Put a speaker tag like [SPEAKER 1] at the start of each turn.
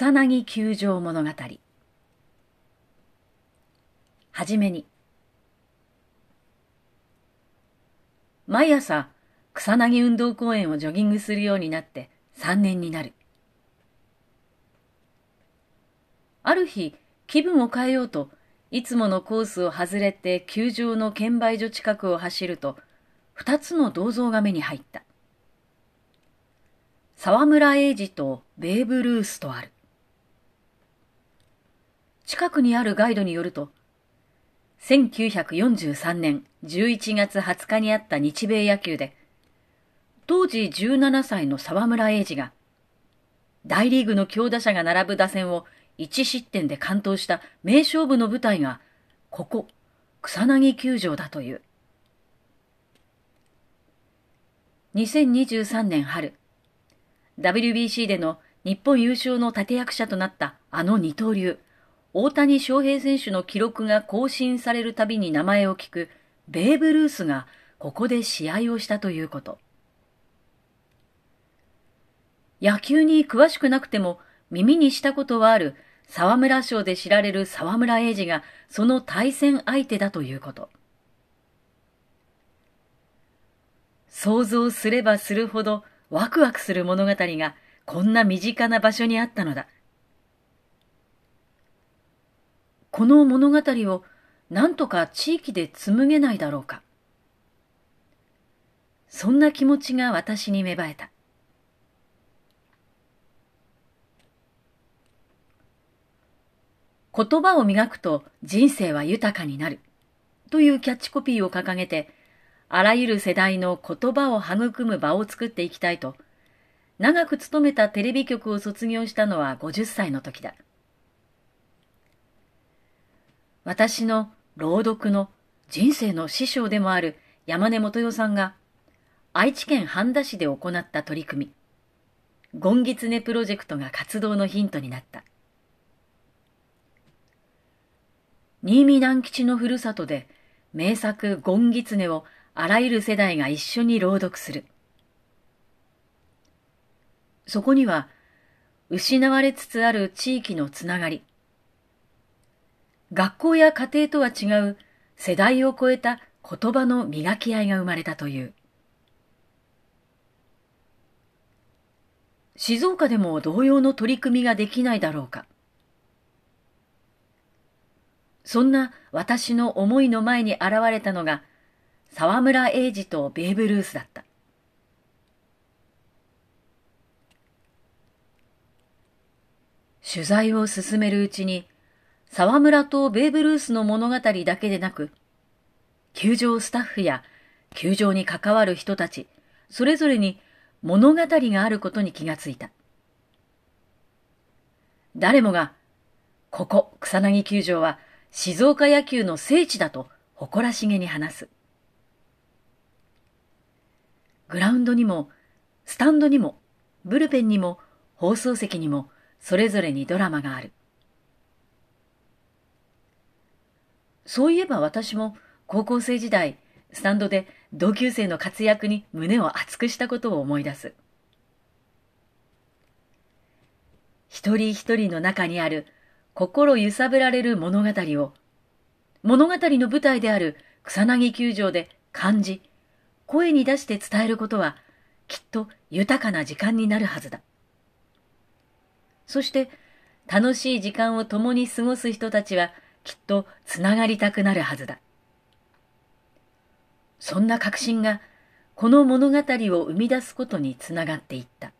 [SPEAKER 1] 草薙球場物語。はじめに毎朝草薙運動公園をジョギングするようになって3年になる。ある日気分を変えようといつものコースを外れて球場の券売所近くを走ると二つの銅像が目に入った。沢村栄治とベーブ・ルースとある。近くにあるガイドによると、1943年11月20日にあった日米野球で、当時17歳の沢村栄治が、大リーグの強打者が並ぶ打線を1失点で完投した名勝負の舞台が、ここ、草薙球場だという。2023年春、WBC での日本優勝の立役者となったあの二刀流、大谷翔平選手の記録が更新されるたびに名前を聞くベーブ・ルースがここで試合をしたということ。野球に詳しくなくても耳にしたことはある沢村賞で知られる沢村栄治がその対戦相手だということ。想像すればするほどワクワクする物語がこんな身近な場所にあったのだ。この物語を何とか地域で紡げないだろうか。そんな気持ちが私に芽生えた。言葉を磨くと人生は豊かになるというキャッチコピーを掲げてあらゆる世代の言葉を育む場を作っていきたいと、長く勤めたテレビ局を卒業したのは50歳の時だ。私の朗読の人生の師匠でもある山根元代さんが、愛知県半田市で行った取り組み、ゴンギツネプロジェクトが活動のヒントになった。新見南吉のふるさとで名作ゴンギツネをあらゆる世代が一緒に朗読する。そこには、失われつつある地域のつながり、学校や家庭とは違う世代を超えた言葉の磨き合いが生まれたという。静岡でも同様の取り組みができないだろうか。そんな私の思いの前に現れたのが、沢村栄治とベーブ・ルースだった。取材を進めるうちに、沢村とベーブ・ルースの物語だけでなく、球場スタッフや球場に関わる人たち、それぞれに物語があることに気がついた。誰もが、ここ草薙球場は静岡野球の聖地だと誇らしげに話す。グラウンドにも、スタンドにも、ブルペンにも、放送席にも、それぞれにドラマがある。そういえば私も高校生時代、スタンドで同級生の活躍に胸を熱くしたことを思い出す。一人一人の中にある心揺さぶられる物語を、物語の舞台である草薙球場で感じ、声に出して伝えることはきっと豊かな時間になるはずだ。そして楽しい時間を共に過ごす人たちはきっとつながりたくなるはずだ。そんな確信がこの物語を生み出すことにつながっていった。